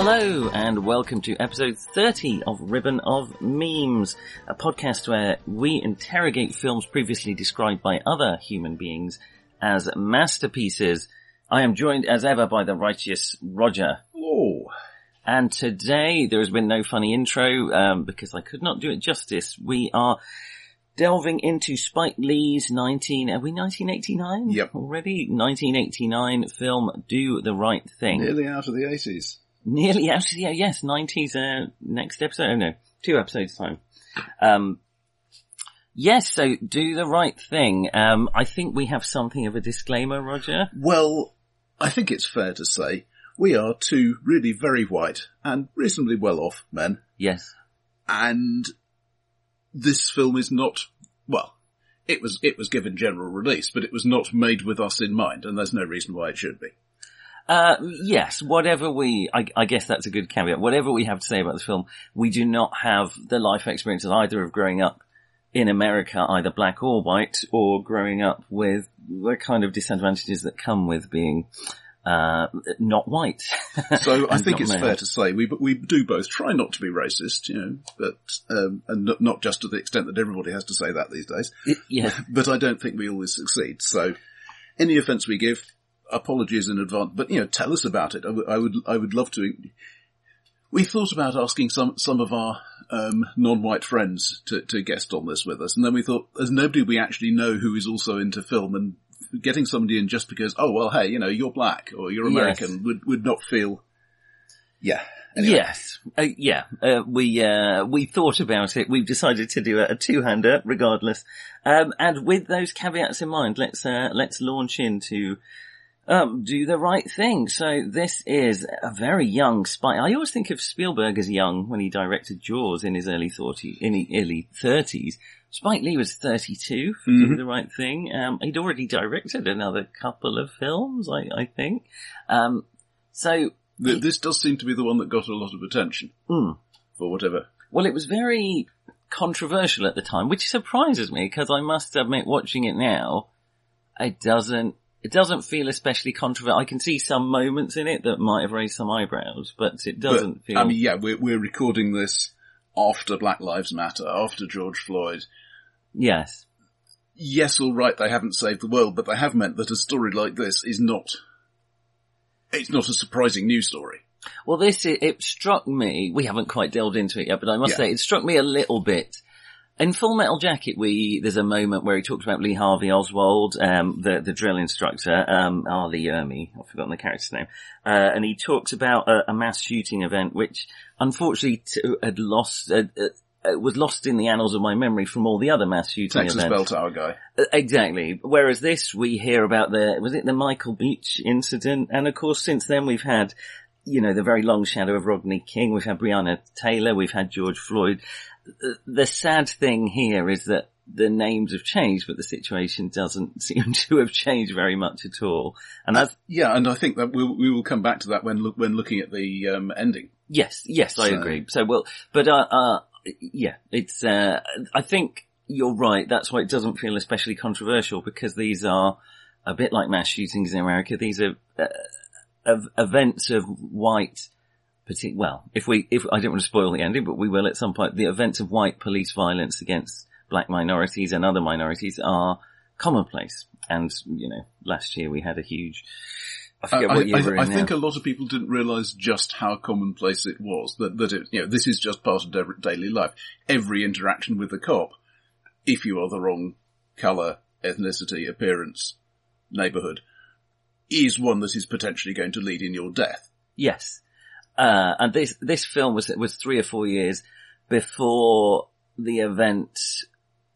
Hello and welcome to episode 30 of Ribbon of Memes, a podcast where we interrogate films previously described by other human beings as masterpieces. I am joined as ever by the righteous Roger. Oh, And today there has been no funny intro um, because I could not do it justice. We are delving into Spike Lee's 19, are we 1989? Yep. Already? 1989 film Do the Right Thing. nearly out of the 80s. Nearly out of the, yes, 90s, uh, next episode, oh no, two episodes time. Um, yes, so do the right thing. Um, I think we have something of a disclaimer, Roger. Well, I think it's fair to say we are two really very white and reasonably well off men, Yes. and this film is not, well, it was, it was given general release, but it was not made with us in mind, and there's no reason why it should be. Uh, yes, whatever we, I, I guess that's a good caveat. Whatever we have to say about the film, we do not have the life experiences either of growing up in America, either black or white, or growing up with the kind of disadvantages that come with being, uh, not white. So I think it's male. fair to say we we do both try not to be racist, you know, but um, and not, just to the extent that everybody has to say that these days. yeah. but I don't think we always succeed. So any offence we give, apologies in advance, but you know, tell us about it. I would- I would, I would love to. We thought about asking some, some of our, um, non-white friends to, to guest on this with us. And then we thought, there's nobody we actually know who is also into film and getting somebody in just because, oh, well, hey, you know, you're black or you're Yes. American would, would not feel, yeah. Anyway. Yes, uh, yeah. Uh, we uh, we thought about it. We've decided to do a, a two-hander, regardless. Um, and with those caveats in mind, let's uh, let's launch into um, do the right thing. So this is a very young Spike. I always think of Spielberg as young when he directed Jaws in his early 30, in his early thirties. Spike Lee was 32 for Do Mhm. the Right Thing. Um, he'd already directed another couple of films, I, I think. Um, so, Th- This does seem to be the one that got a lot of attention mm, for whatever. Well, it was very controversial at the time, which surprises me because I must admit, watching it now, it doesn't. It doesn't feel especially controversial. I can see some moments in it that might have raised some eyebrows, but it doesn't But, feel. I mean, yeah, we're, we're recording this after Black Lives Matter, after George Floyd. yes, Yes, all right, they haven't saved the world, but they have meant that a story like this is not, it's not a surprising news story. Well, this it, it struck me. We haven't quite delved into it yet, but I must Yeah. say it struck me a little bit. In Full Metal Jacket, we there's a moment where he talks about Lee Harvey Oswald, um, the the drill instructor, um. Lee Ermey. I've forgotten the character's name, uh, and he talks about a, a mass shooting event which, unfortunately, t- had lost. Uh, uh, uh, was lost in the annals of my memory from all the other mass shooting Texas events. Bell Tower guy. Uh, Exactly. Whereas this, we hear about the, was it the Michael Beach incident? And of course, since then we've had, you know, the very long shadow of Rodney King. We've had Breonna Taylor. We've had George Floyd. The, sad thing here is that the names have changed, but the situation doesn't seem to have changed very much at all. And that's, Yeah, and I think that we'll, we will come back to that when look, when looking at the um, ending. Yes, yes, I agree. So well, but uh, uh, yeah, it's. Uh, I think you're right. That's why it doesn't feel especially controversial because these are a bit like mass shootings in America. These are uh, of events of white. Well, if we, if I don't want to spoil the ending, but we will at some point. The events of white police violence against black minorities and other minorities are commonplace. And you know, last year we had a huge. I I, forget what year I, I in think a lot of people didn't realise just how commonplace it was. That that it, you know, this is just part of da- daily life. Every interaction with the cop, if you are the wrong colour, ethnicity, appearance, neighbourhood, is one that is potentially going to lead in your death. Yes. Uh, and this, this film was, was three or four years before the event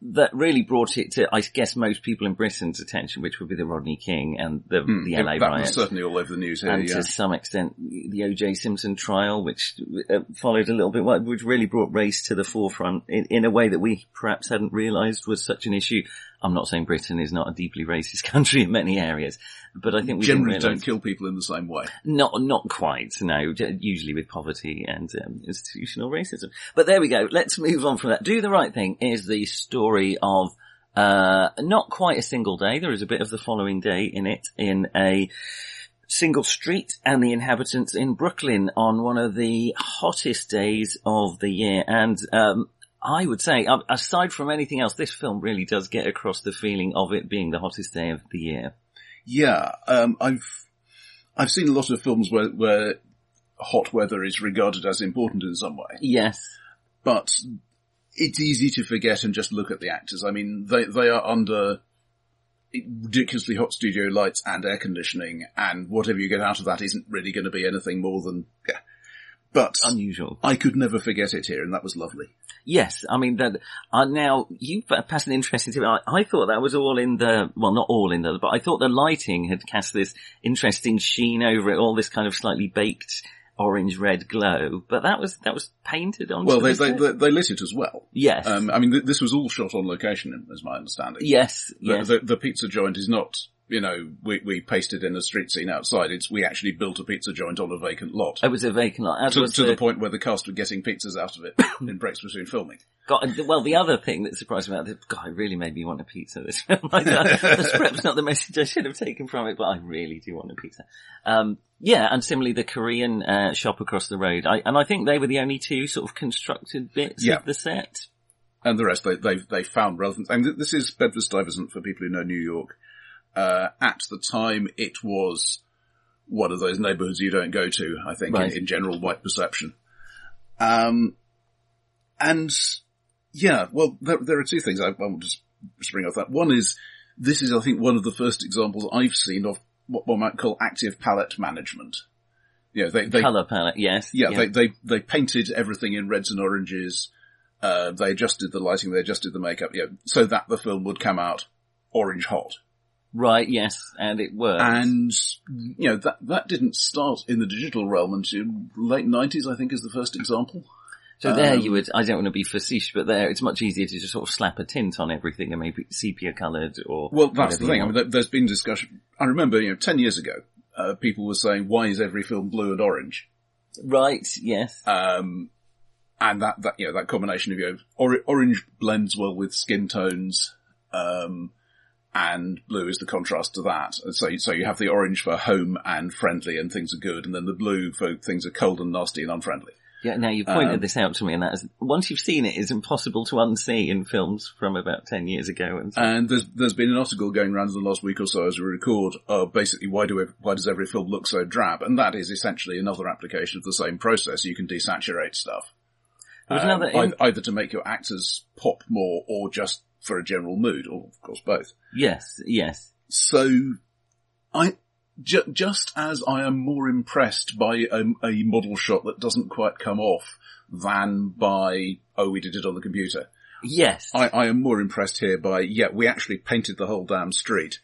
that really brought it to, I guess, most people in Britain's attention, which would be the Rodney King and the, Hmm, the LA that riots. was certainly all over the news here. and Yeah. to some extent, the O.J. Simpson trial, which uh, followed a little bit, which really brought race to the forefront in, in a way that we perhaps hadn't realised was such an issue I'm not saying Britain is not a deeply racist country in many areas, but I think we Generally don't kill people in the same way. Not, not quite, no, usually with poverty and um, institutional racism. But there we go, let's move on from that. Do the Right Thing is the story of, uh, not quite a single day, there is a bit of the following day in it, in a single street and the inhabitants in Brooklyn on one of the hottest days of the year. And, um, I would say, aside from anything else, this film really does get across the feeling of it being the hottest day of the year. Yeah, um, I've I've seen a lot of films where where hot weather is regarded as important in some way, Yes. but it's easy to forget and just look at the actors. I mean, they they are under ridiculously hot studio lights and air conditioning, and whatever you get out of that isn't really going to be anything more than yeah. But Unusual. I could never forget it here, and that was lovely. Yes, I mean that. Uh, now you passed an interesting tip. I, I thought that was all in the well, not all in the, but I thought the lighting had cast this interesting sheen over it, all this kind of slightly baked orange red glow. But that was that was painted on. Well, they they, they they lit it as well. yes, Um, I mean, th- this was all shot on location, is my understanding. yes, The, yes. the, the pizza joint is not, you know, we, we pasted in a street scene outside. It's we actually built a pizza joint on a vacant lot. it was a vacant lot. To, to the, the point where the cast were getting pizzas out of it in breaks between filming. God, well, the other thing that surprised me about this, God, it really made me want a pizza. This film, like, the script's not the message I should have taken from it, but I really do want a pizza. Um, yeah, and similarly, the Korean uh, shop across the road, I, and I think they were the only two sort of constructed bits Yeah. of the set. And the rest, they, they, they found relevant. And th- this is Bedford Stuyvesant for people who know New York. Uh, at the time, it was one of those neighborhoods you don't go to, I think, Right. in, in general white perception. Um, and yeah, well, there, there are two things I, I want to spring off that. One is, this is, I think, one of the first examples I've seen of what one might call active palette management. Yeah, they, they, Color palette, yes. yeah, they, they, they painted everything in reds and oranges. Uh, they adjusted the lighting, they adjusted the makeup, yeah, so that the film would come out orange hot. Right, yes, and it worked. And, you know, that, that didn't start in the digital realm until late nineties, I think is the first example. so there um, you would, I don't want to be facetious, but there it's much easier to just sort of slap a tint on everything and maybe sepia coloured or Well, that's the thing. I mean, there- there's been discussion. I remember, you know, 10 years ago, uh, people were saying, why is every film blue and orange? Right, yes. Um, and that, that, you know, that combination of, you know, or, orange blends well with skin tones, um, and blue is the contrast to that. So, so you have the orange for home and friendly and things are good, and then the blue for things are cold and nasty and unfriendly. Yeah, now you pointed Um, this out to me, and that is once you've seen it, it's impossible to unsee in films from about ten years ago. And so, And there's, there's been an article going around in the last week or so as we record, uh, basically why do, ev- why does every film look so drab? And that is essentially another application of the same process. You can desaturate stuff. Um, another- ei- either to make your actors pop more or just for a general mood, or of course both. yes, yes, So, I, ju- just as I am more impressed by a, a model shot that doesn't quite come off than by, oh, we did it on the computer. yes, I, I am more impressed here by, yeah, we actually painted the whole damn street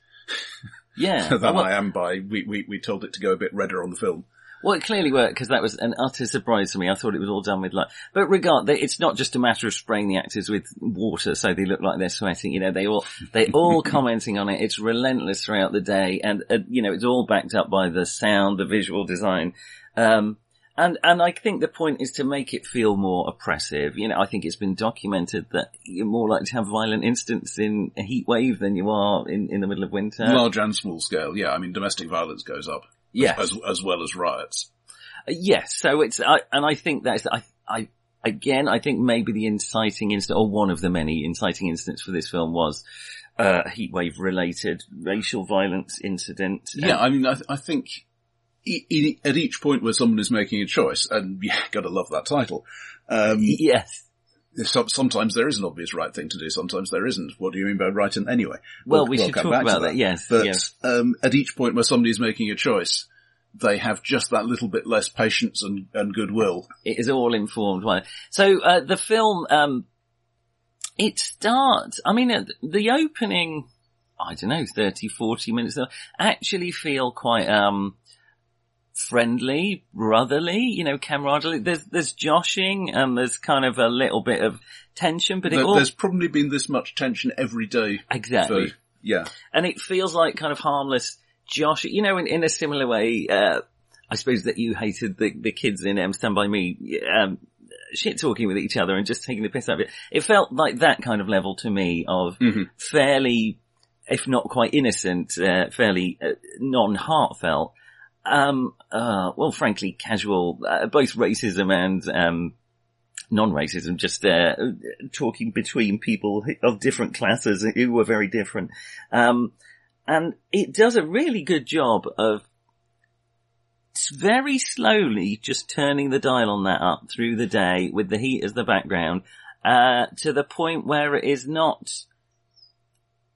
yeah. than well, I am by, we, we, we told it to go a bit redder on the film. Well, it clearly worked because that was an utter surprise to me. I thought it was all done with light, but regard, it's not just a matter of spraying the actors with water so they look like they're sweating. You know, they all they all commenting on it. It's relentless throughout the day, and uh, you know, it's all backed up by the sound, the visual design. Um, and, and I think the point is to make it feel more oppressive. You know, I think it's been documented that you're more likely to have violent incidents in a heat wave than you are in, in the middle of winter. Large and small scale, yeah, I mean domestic violence goes up. Yes. As, as well as riots. Uh, Yes, so it's, I, and I think that's, I, I, again, I think maybe the inciting incident, or one of the many inciting incidents for this film was, uh, a heatwave related racial violence incident. Yeah, I mean, I, I think e- e- at each point where someone is making a choice, and yeah, gotta love that title. Um, yes. Some, sometimes there is an obvious right thing to do, sometimes there isn't. What do you mean by right and anyway? Well, we should come talk back to about that, yes, But yes. um, at each point where somebody is making a choice, they have just that little bit less patience and, and goodwill. It is all informed. So, uh, the film, um, it starts, I mean, uh, the opening, I don't know, 30, 40 minutes, actually feel quite, um, friendly, brotherly, you know, camaraderie. There's, there's joshing and there's kind of a little bit of tension, but it There- all, There's probably been this much tension every day. exactly. For, yeah. and it feels like kind of harmless Josh, you know, in, in a similar way, uh, I suppose that you hated the, the kids in um, Stand By Me, um, shit talking with each other and just taking the piss out of it. It felt like that kind of level to me of Mhm. fairly, if not quite innocent, uh, fairly uh, non-heartfelt, um, uh, well, frankly, casual, uh, both racism and, um, non-racism, just, uh, talking between people of different classes who were very different. Um, and it does a really good job of very slowly just turning the dial on that up through the day with the heat as the background, uh, to the point where it is not,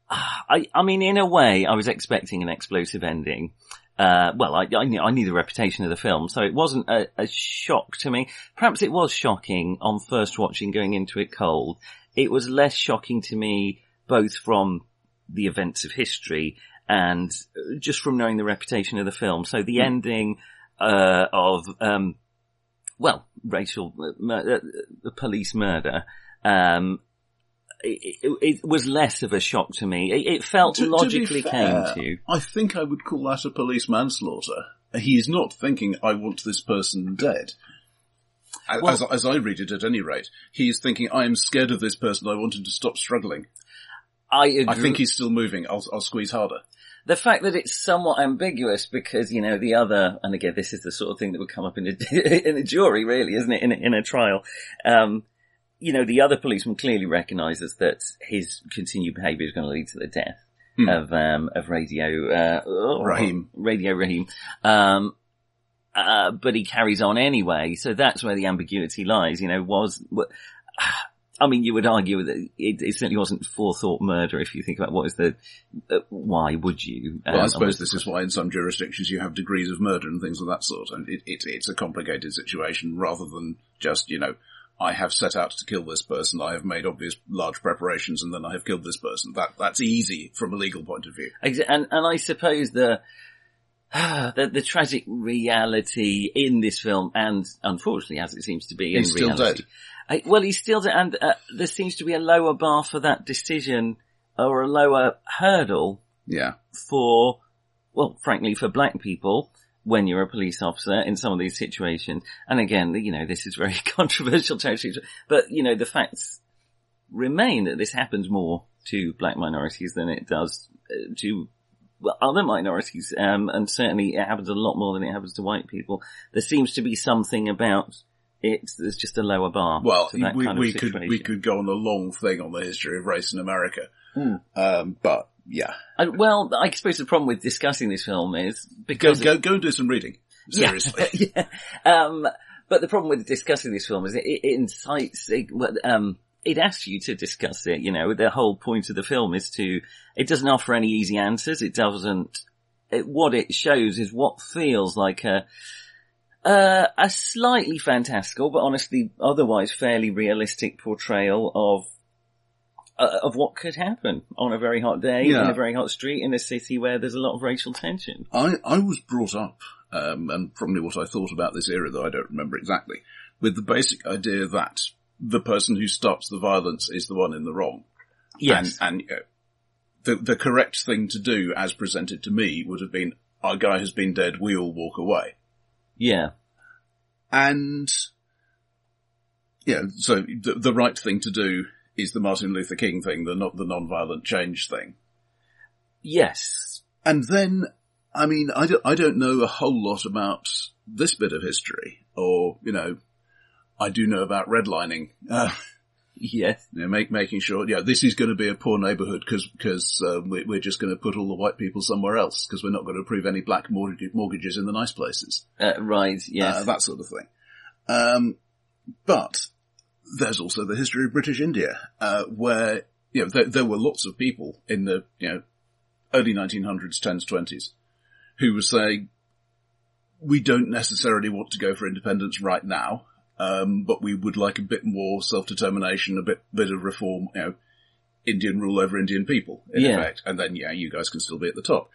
I, I mean, in a way, I was expecting an explosive ending. Uh, well, I, I, knew, I knew the reputation of the film, so it wasn't a, a shock to me. Perhaps it was shocking on first watching going into it cold. It was less shocking to me both from the events of history and uh, just from knowing the reputation of the film. So the ending, uh, of, um, well, racial, uh, mur- uh, police murder, um, it, it, was less of a shock to me. It, it felt To- to logically fair, came to. I think I would call that a police manslaughter. He's not thinking, I want this person dead. As, Well- as I read it at any rate, he's thinking, I am scared of this person, I want him to stop struggling. I agree. I think he's still moving, I'll, I'll squeeze harder. the fact that it's somewhat ambiguous because you know the other, and again, this is the sort of thing that would come up in a in a jury, really, isn't it? In a, in a trial, um, you know, the other policeman clearly recognises that his continued behaviour is going to lead to the death Hmm. of um, of Radio uh, oh, Raheem. Radio Raheem. Um, uh, but he carries on anyway, so that's where the ambiguity lies. You know, was. I mean, you would argue that it, it certainly wasn't forethought murder if you think about what is the, uh, why would you? Well, I Um, suppose this is why in some jurisdictions you have degrees of murder and things of that sort, and it, it, it's a complicated situation rather than just, you know, I have set out to kill this person, I have made obvious large preparations, and then I have killed this person. That That's easy from a legal point of view. And, and I suppose the, the, the tragic reality in this film, and unfortunately as it seems to be in He's still reality, dead. I- well, he's still dead, and uh, there seems to be a lower bar for that decision, or a lower hurdle Yeah. for, well, frankly, for black people when you're a police officer in some of these situations. And again, you know, this is very controversial territory, but you know, the facts remain that this happens more to black minorities than it does uh, to other minorities, um, and certainly it happens a lot more than it happens to white people. There seems to be something about it. There's just a lower bar. Well, we, we could we could go on a long thing on the history of race in America, Hmm. um, but yeah, I, well, I suppose the problem with discussing this film is because go go and do some reading. Seriously, yeah. Um, but the problem with discussing this film is it, it incites, it, um, it asks you to discuss it, you know, the whole point of the film is to, it doesn't offer any easy answers, it doesn't, it, what it shows is what feels like a, uh, a slightly fantastical, but honestly otherwise fairly realistic portrayal of of what could happen on a very hot day Yeah. in a very hot street in a city where there's a lot of racial tension. I I was brought up, um, and probably what I thought about this era, though I don't remember exactly, with the basic idea that the person who starts the violence is the one in the wrong. Yes. And, and you know, the, the correct thing to do as presented to me would have been, our guy has been dead, we all walk away. yeah. And, yeah, so the, the right thing to do is the Martin Luther King thing, the not the non-violent change thing. Yes. And then, I mean, I don't, I don't know a whole lot about this bit of history, or, you know, I do know about redlining. Uh, Yes. you know, make, making sure, yeah, this is going to be a poor neighbourhood because because uh, we, we're just going to put all the white people somewhere else because we're not going to approve any black mortgage, mortgages in the nice places, Uh, right. Yes. uh, that sort of thing. Um, but there's also the history of British India, uh, where you know there, there were lots of people in the you know early 1900s, 10s, 20s, who were saying we don't necessarily want to go for independence right now. Um, but we would like a bit more self-determination, a bit, bit of reform, you know, Indian rule over Indian people, in Yeah. effect. And then, yeah, you guys can still be at the top.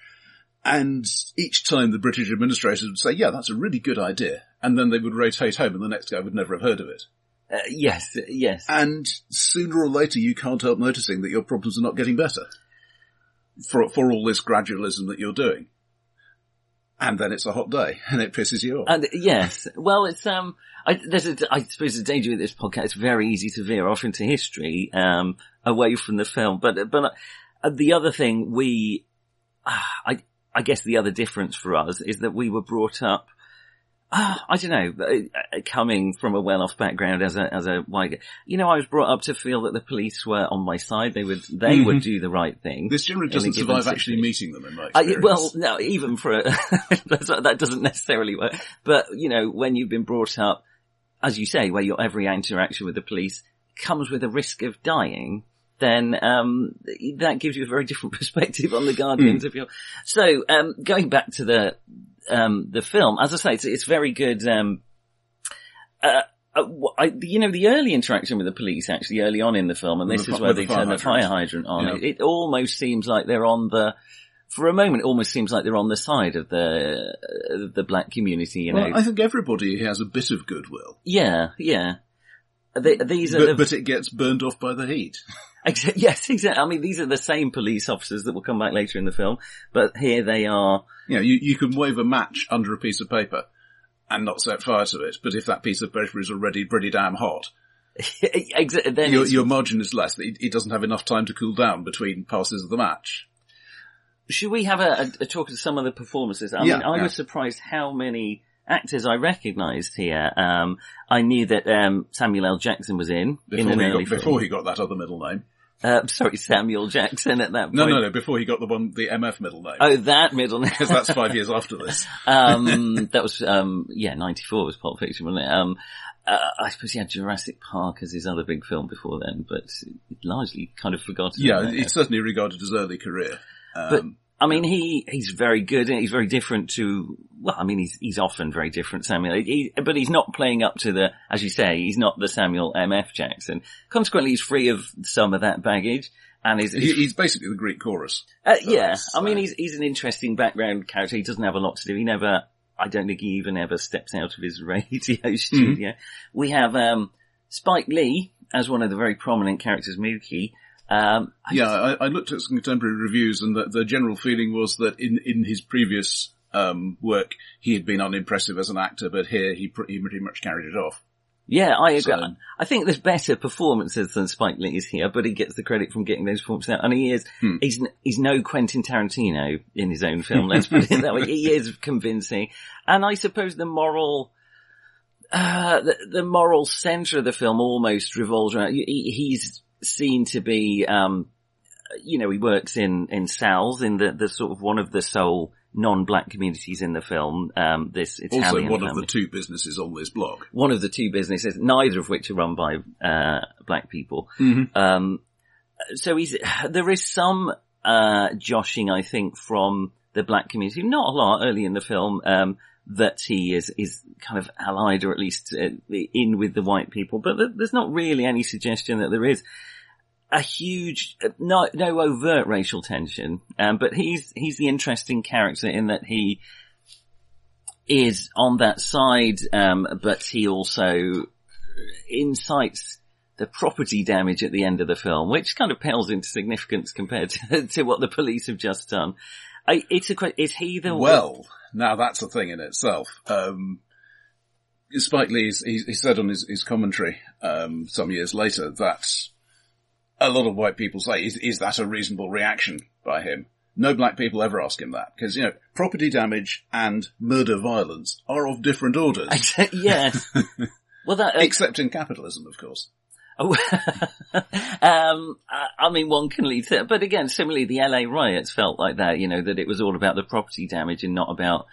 And each time the British administrators would say, yeah, that's a really good idea. And then they would rotate home and the next guy would never have heard of it. Uh, yes, yes. And sooner or later you can't help noticing that your problems are not getting better for, for all this gradualism that you're doing. And then it's a hot day and it pisses you off. And yes, well, it's um, I, there's a, I suppose the danger with this podcast. It's very easy to veer off into history, um, away from the film. But but uh, the other thing we, uh, I I guess the other difference for us is that we were brought up uh, I don't know, uh, coming from a well-off background as a, as a white, you know, I was brought up to feel that the police were on my side. They would, they mm-hmm. would do the right thing. This generally doesn't survive actually meeting them in my experience. Uh, well, no, even for, a, that doesn't necessarily work. But, you know, when you've been brought up, as you say, where your every interaction with the police comes with a risk of dying, then um, that gives you a very different perspective on the Guardians mm. of your. So um, going back to the um, the film, as I say, it's, it's very good. Um, uh, uh, I, you know, the early interaction with the police actually early on in the film, and this the, is where they the turn the fire hydrant on. Yeah. It, it, almost seems like they're on the, for a moment, it almost seems like they're on the side of the uh, the black community. You well, know, I think everybody has a bit of goodwill. Yeah, yeah. They, these are, but, the, but it gets burned off by the heat. Yes, exactly. I mean, these are the same police officers that will come back later in the film, but here they are. You know, you, you can wave a match under a piece of paper and not set fire to it, but if that piece of paper is already pretty damn hot, then your, your margin is less. It, it doesn't have enough time to cool down between passes of the match. Should we have a, a, a talk of some of the performances? I yeah, mean, I yeah. was surprised how many actors I recognised here. Um, I knew that um, Samuel L. Jackson was in before, in he got, before he got that other middle name. Uh, sorry, Samuel Jackson at that point. No, no, no, before he got the one, the MF middle name. Oh, that middle name. Because that's five years after this. um, that was, um, yeah, 94 was Pulp Fiction, wasn't it? Um, uh, I suppose he had Jurassic Park as his other big film before then, but largely kind of forgotten. Yeah, it's certainly regarded as early career. um, I mean, he, he's very good. and He's very different to, well, I mean, he's, he's often very different, Samuel. He, but he's not playing up to the, as you say, he's not the Samuel M.F. Jackson. Consequently, he's free of some of that baggage. And he's, he's, he's basically the Greek chorus. Uh, yeah. I mean, he's, he's an interesting background character. He doesn't have a lot to do. He never, I don't think he even ever steps out of his radio studio. Mm-hmm. We have, um, Spike Lee as one of the very prominent characters, Mookie. Um, yeah, I, I, looked at some contemporary reviews, and the, the general feeling was that in in his previous um, work, he had been unimpressive as an actor, but here he, pr- he pretty much carried it off. Yeah, I agree. So, I think there's better performances than Spike Lee is here, but he gets the credit from getting those performances out. And he is, hmm. he's, he's no Quentin Tarantino in his own film, let's put it that way. He is convincing. And I suppose the moral, uh, the, the moral center of the film almost revolves around, he, he's seen to be, um, you know, he works in, in Sal's, in the, the sort of one of the sole non-black communities in the film. Um, this Italian also one family. of the two businesses on this block. One of the two businesses, neither of which are run by uh, black people. Mm-hmm. Um, so he's there is some uh, joshing, I think, from the black community. Not a lot early in the film. Um, that he is is kind of allied or at least uh, in with the white people, but there's not really any suggestion that there is a huge, uh, no, no overt racial tension. Um, but he's he's the interesting character in that he is on that side, um, but he also incites the property damage at the end of the film, which kind of pales into significance compared to, to what the police have just done. I, it's a is he the well? Now that's a thing in itself. Um, Spike Lee, he, he, said on his, his commentary um, some years later that a lot of white people say, is, is that a reasonable reaction by him? No black people ever ask him that because you know property damage and murder violence are of different orders. yes. well, that uh, except in capitalism, of course. Oh, um, I mean, one can lead to, but again, similarly, the LA riots felt like that, you know, that it was all about the property damage and not about,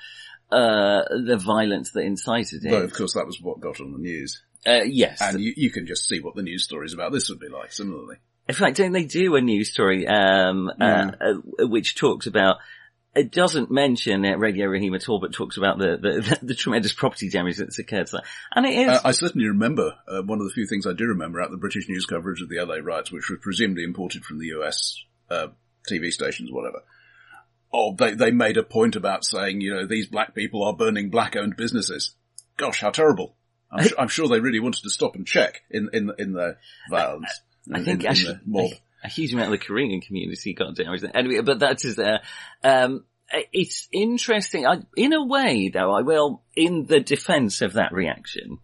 uh, the violence that incited it. Though, of course, that was what got on the news. Uh, yes. And you, you, can just see what the news stories about this would be like, similarly. In fact, don't they do a news story, um, uh, yeah. uh, which talks about it doesn't mention uh, Radio Raheem at all, but talks about the, the, the, tremendous property damage that's occurred. So, and it is. Uh, I certainly remember uh, one of the few things I do remember out the British news coverage of the LA riots, which was presumably imported from the US uh, TV stations, whatever. oh, they, they made a point about saying, you know, these black people are burning black owned businesses. Gosh, how terrible. I'm, su- I'm sure they really wanted to stop and check in, in, in their violence. I in- think in, the mob. A, a huge amount of the Korean community got damaged. Anyway, but that is there. Um, it's interesting. I, in a way, though, I will, in the defense of that reaction,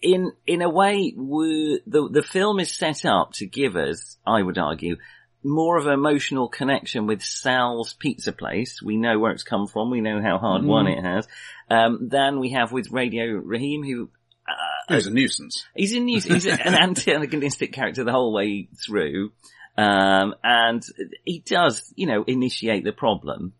in in a way, the the film is set up to give us, I would argue, more of an emotional connection with Sal's Pizza Place. We know where it's come from. We know how hard won it has. Um, than we have with Radio Raheem, who It was a nuisance. He's in he's, he's an antagonistic character the whole way through, um, and he does, you know, initiate the problem.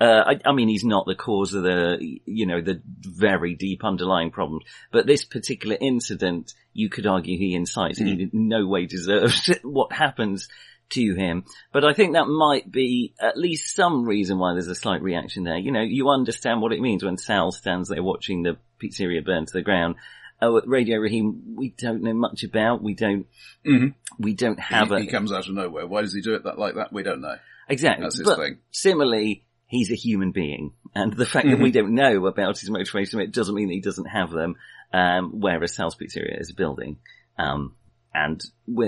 Uh, I, I mean, he's not the cause of the, you know, the very deep underlying problem, but this particular incident, you could argue he incites. He in no way deserves what happens to him. But I think that might be at least some reason why there's a slight reaction there. You know, you understand what it means when Sal stands there watching the pizzeria burn to the ground. Oh, at Radio Raheem, we don't know much about. We don't. Mhm. We don't have he, a he comes out of nowhere. Why does he do it that like that? We don't know. exactly. That's his but thing. similarly, he's a human being, and the fact that Mm-hmm. we don't know about his motivation it doesn't mean that he doesn't have them. Um, whereas Pizzeria is a building, um, and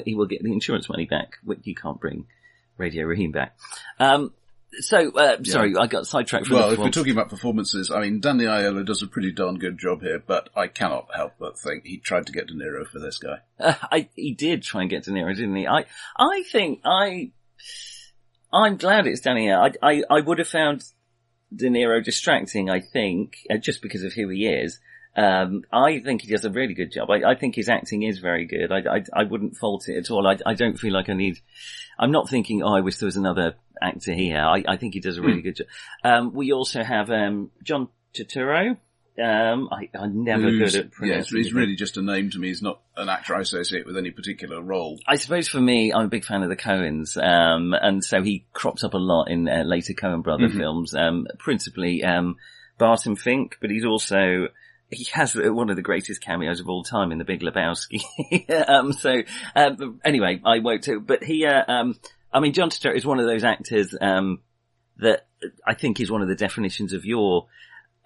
he will get the insurance money back, which you can't bring Radio Raheem back. Um, so, uh, sorry, I got sidetracked. Well, if we're talking about performances, I mean, Danny Aiello does a pretty darn good job here, but I cannot help but think he tried to get De Niro for this guy. Uh, I, he did try and get De Niro, didn't he? I, I think I, I'm glad it's Danny. I, I, I would have found De Niro distracting. I think uh, just because of who he is. Um, I think he does a really good job. I, I think his acting is very good. I, I, I wouldn't fault it at all. I, I don't feel like I need. I'm not thinking, oh, I wish there was another actor here. I, I think he does a really good job. Um, we also have um, John Turturro. Um, I, I'm never Who's- good at Yes, pronouncing. he's his really just a name to me. He's not an actor I associate with any particular role. I suppose for me, I'm a big fan of the Coens, um, and so he crops up a lot in uh, later Coen brother films, um, principally um, Barton Fink, but he's also he has one of the greatest cameos of all time in The Big Lebowski. um, so um, anyway, I won't. To, but he, uh, um, I mean, John Turturro is one of those actors um, that I think is one of the definitions of your.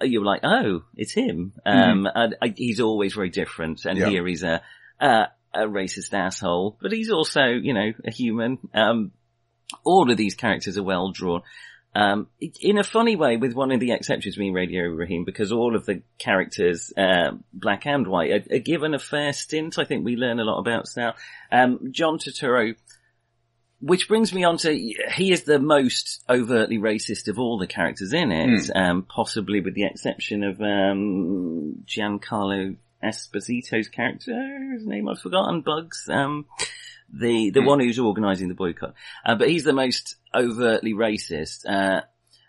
You're like, oh, it's him, um, and I, he's always very different. And Yeah. here he's a, a a racist asshole, but he's also, you know, a human. Um, all of these characters are well drawn. Um, in a funny way, with one of the exceptions being Radio Raheem, because all of the characters, uh, black and white, are, are given a fair stint. I think we learn a lot about Sal. Um, John Turturro, which brings me on to, he is the most overtly racist of all the characters in it, um, possibly with the exception of, um, Giancarlo Esposito's character, his name I've forgotten, Bugs, the, the one who's organising the boycott. Uh, but he's the most overtly racist, uh,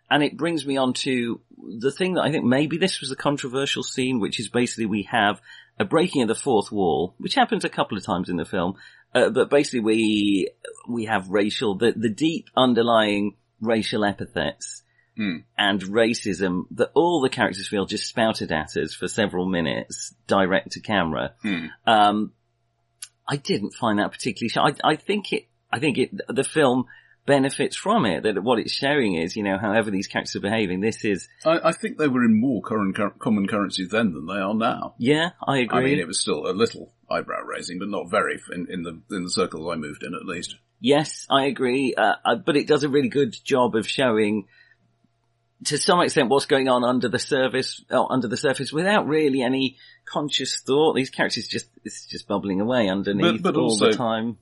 and it brings me on to the thing that I think maybe this was a controversial scene, which is basically we have a breaking of the fourth wall, which happens a couple of times in the film, uh, but basically we, we have racial, the, the deep underlying racial epithets and racism that all the characters feel just spouted at us for several minutes, direct to camera. Um, I didn't find that particularly. Sh- I, I think it. I think it. The film benefits from it. That what it's showing is, you know, however these characters are behaving. This is, I, I think they were in more current, common currency then than they are now. yeah, I agree. I mean, it was still a little eyebrow raising, but not very in, in the in the circles I moved in, at least. Yes, I agree. Uh, uh, but it does a really good job of showing, to some extent, what's going on under the surface, uh, under the surface, without really any conscious thought. These characters just it's just bubbling away underneath But- but all also- the time.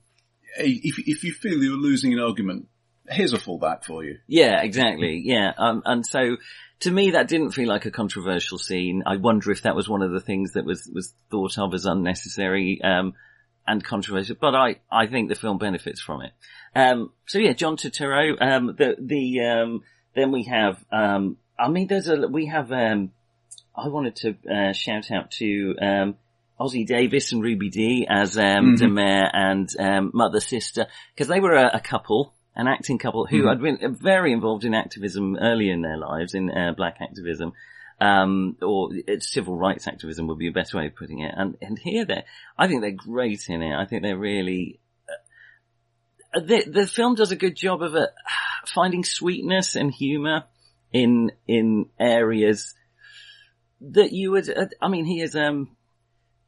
If if you feel you're losing an argument, here's a fallback for you. Yeah, exactly. Yeah, um, and so to me that didn't feel like a controversial scene. I wonder if that was one of the things that was was thought of as unnecessary um, and controversial. But I I think the film benefits from it. Um, so yeah, John Turturro. Um, the the um, then we have. Um, I mean, there's a we have. Um, I wanted to uh, shout out to um, Ossie Davis and Ruby Dee as um, Mhm. Da Mayor and um, mother sister because they were a, a couple, an acting couple who Mhm. had been very involved in activism early in their lives, in uh, black activism. Um, or uh, civil rights activism would be a better way of putting it. And, and here they I think they're great in it. I think they're really, the the film does a good job of uh, finding sweetness and humor in in areas that you would. Uh, I mean, he is um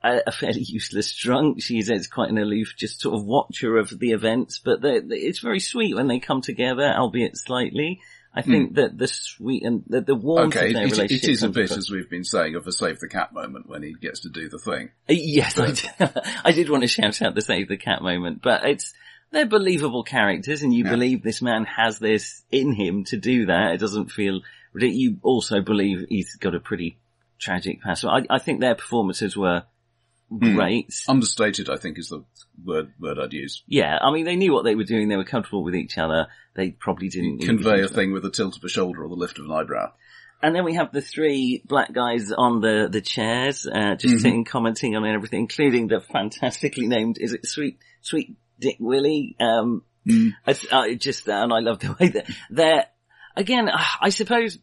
a, a fairly useless drunk. She's is quite an aloof, just sort of watcher of the events, but they it's very sweet when they come together, albeit slightly. I think that the sweet and the, the warmth Okay, of their it, it relationship is a bit, as we've been saying, of a save the cat moment when he gets to do the thing. Uh, Yes, I did, I did want to shout out the save the cat moment, but it's, they're believable characters and you Yeah. believe this man has this in him to do that. It doesn't feel, you also believe he's got a pretty tragic past. So I, I think their performances were Hmm. great. Understated, I think, is the word word I'd use. Yeah, I mean, they knew what they were doing. They were comfortable with each other. They probably didn't Convey a thing with a tilt of a shoulder or the lift of an eyebrow. And then we have the three black guys on the, the chairs, uh, just Mhm. sitting commenting on everything, including the fantastically named, is it Sweet, Sweet Dick Willie? Um, Mm. it's, uh, just, and I love the way that they're, again, uh, I suppose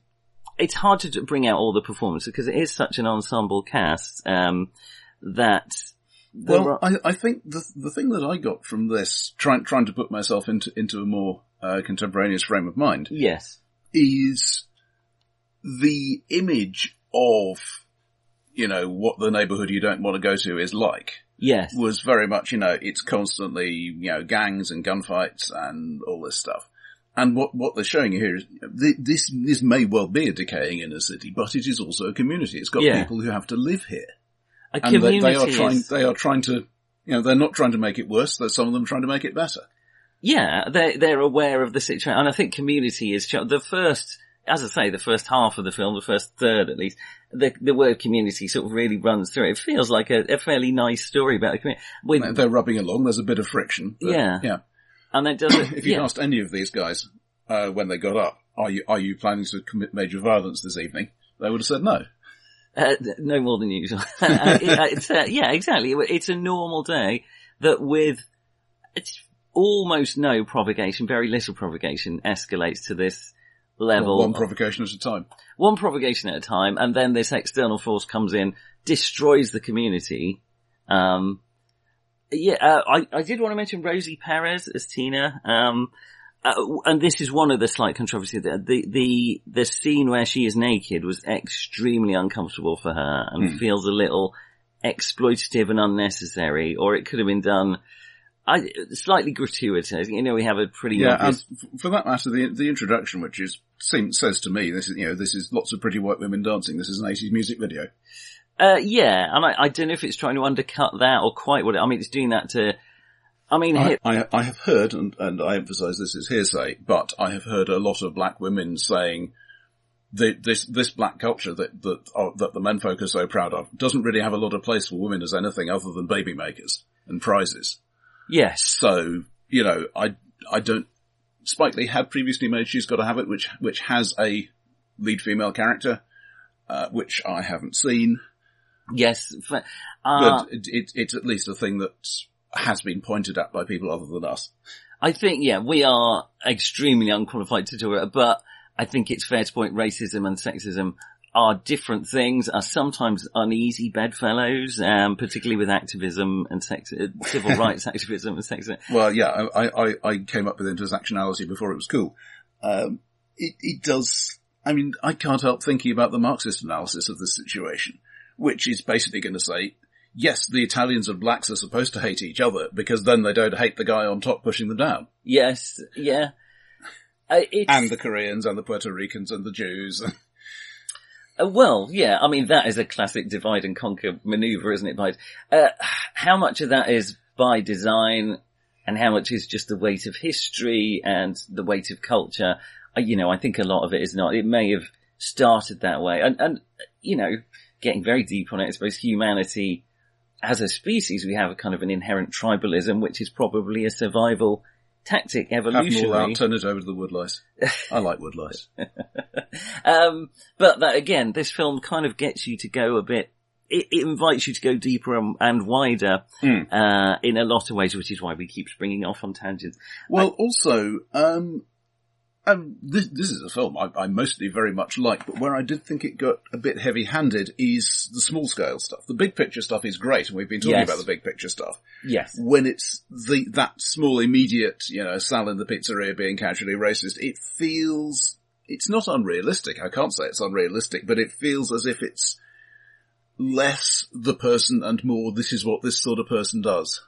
it's hard to bring out all the performances because it is such an ensemble cast, um, that, Well, I, I think the the thing that I got from this, trying trying to put myself into into a more uh, contemporaneous frame of mind, yes, is the image of you know what the neighbourhood you don't want to go to is like yes, was very much you know it's constantly you know gangs and gunfights and all this stuff. And what what they're showing you here is this this may well be a decaying inner city, but it is also a community. It's got Yeah. people who have to live here a and they, community they are trying they are trying to you know they're not trying to make it worse though some of them trying to make it better Yeah, they're, they're aware of the situation. And I think community is, the first, as I say, the first half of the film, the first third at least, the, the word community sort of really runs through it. It feels like a, a fairly nice story about the community. With, they're rubbing along there's a bit of friction Yeah. yeah and it doesn't, if you yeah, asked any of these guys uh, when they got up are you are you planning to commit major violence this evening they would have said no uh, no more than usual. Uh, it- it's, uh, yeah, exactly. It's a normal day that with, it's almost no provocation, very little provocation escalates to this level. one provocation at a time one provocation at a time, and then this external force comes in, destroys the community. Um, yeah, uh, I, I did want to mention Rosie Perez as Tina. Um, uh, and this is one of the slight controversies. The, the, the, the scene where she is naked was extremely uncomfortable for her and Hmm. feels a little exploitative and unnecessary, or it could have been done, I, slightly gratuitous. You know, we have a pretty yeah obvious and for that matter the the introduction which is seems says to me this is you know this is lots of pretty white women dancing this is an 80s music video Uh, yeah, and I, I don't know if it's trying to undercut that or quite what it, I mean, it's doing that to, I mean, I, I, I have heard, and, and I emphasise this is hearsay, but I have heard a lot of black women saying that this this black culture that that uh, that the men folk are so proud of doesn't really have a lot of place for women as anything other than baby makers and prizes. Yes, So you know, I I don't. Spike Lee had previously made She's Got to Have It, which which has a lead female character, uh, which I haven't seen, yes, f- uh, but it, it, it's at least a thing that has been pointed at by people other than us. I think, yeah, we are extremely unqualified to do it, but I think it's fair to point racism and sexism are different things, are sometimes uneasy bedfellows, um, particularly with activism and sex, uh, civil rights activism and sexism. Well, yeah, I, I, I came up with intersectionality before it was cool. Um, it, it does, I mean, I can't help thinking about the Marxist analysis of this situation, which is basically going to say, yes, the Italians and blacks are supposed to hate each other because then they don't hate the guy on top pushing them down. Yes, yeah. Uh, And the Koreans and the Puerto Ricans and the Jews. Uh, well, yeah, I mean, that is a classic divide and conquer maneuver, isn't it? By, uh, how much of that is by design and how much is just the weight of history and the weight of culture? Uh, you know, I think a lot of it is not. It may have started that way. And, and, you know, getting very deep on it, I suppose humanity as a species, we have a kind of an inherent tribalism, which is probably a survival tactic Have them all evolutionary. out, turn it over to the woodlice. I like woodlice. um, but that again, this film kind of gets you to go a bit. It, it invites you to go deeper and, and wider Mm. uh, in a lot of ways, which is why we keep springing off on tangents. Well, also, um, Um, this, this is a film I, I mostly very much like, but where I did think it got a bit heavy-handed is the small scale stuff. The big picture stuff is great, and we've been talking Yes. about the big picture stuff. Yes. When it's the that small immediate, you know, Sal in the pizzeria being casually racist, it feels it's not unrealistic. I can't say it's unrealistic, but it feels as if it's less the person and more this is what this sort of person does.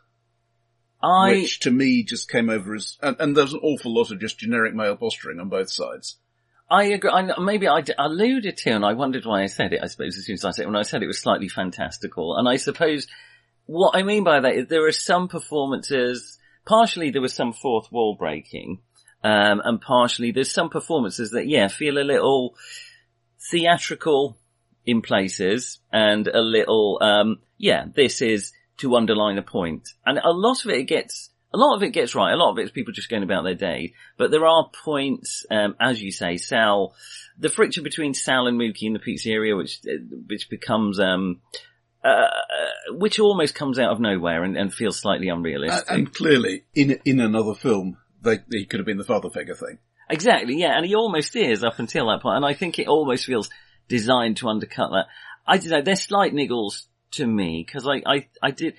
I, which to me just came over as, and, and there's an awful lot of just generic male posturing on both sides. I agree. I, maybe I d- alluded to, and I wondered why I said it. I suppose as soon as I said it, when I said it was slightly fantastical, and I suppose what I mean by that is there are some performances. Partially, there was some fourth wall breaking, um, and partially there's some performances that yeah feel a little theatrical in places, and a little um, yeah. This is to underline a point, and a lot of it gets a lot of it gets right. A lot of it is people just going about their day. But there are points, um, as you say, Sal, the friction between Sal and Mookie in the pizzeria, which, uh, which becomes, um, uh, which almost comes out of nowhere and, and feels slightly And, unrealistic. and clearly, in in another film, they, he could have been the father figure thing. Exactly, yeah, and he almost is up until that point, and I think it almost feels designed to undercut that. I don't know, they're slight niggles to me, because I, I, I did,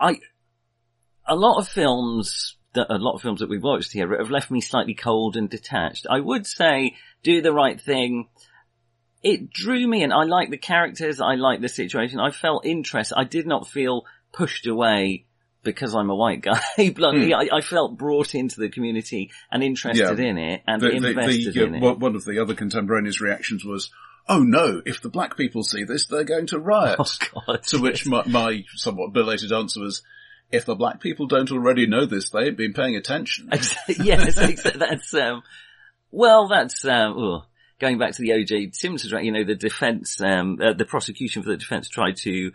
I, a lot of films, that, a lot of films that we've watched here have left me slightly cold and detached. I would say, do the right thing. It drew me in. I like the characters. I like the situation. I felt interest. I did not feel pushed away because I'm a white guy. Bluntly, I, I felt brought into the community and interested Yeah. in it and The, the, invested the, uh, in it. one- one of the other contemporaneous reactions was, "Oh no! If the black people see this, they're going to riot." Oh God! to which my, my somewhat belated answer was, "If the black people don't already know this, they ain't been paying attention." yes, that's um. Well, that's um. Going back to the O.J. Simpson, right, you know, the defense, um, uh, the prosecution for the defense tried to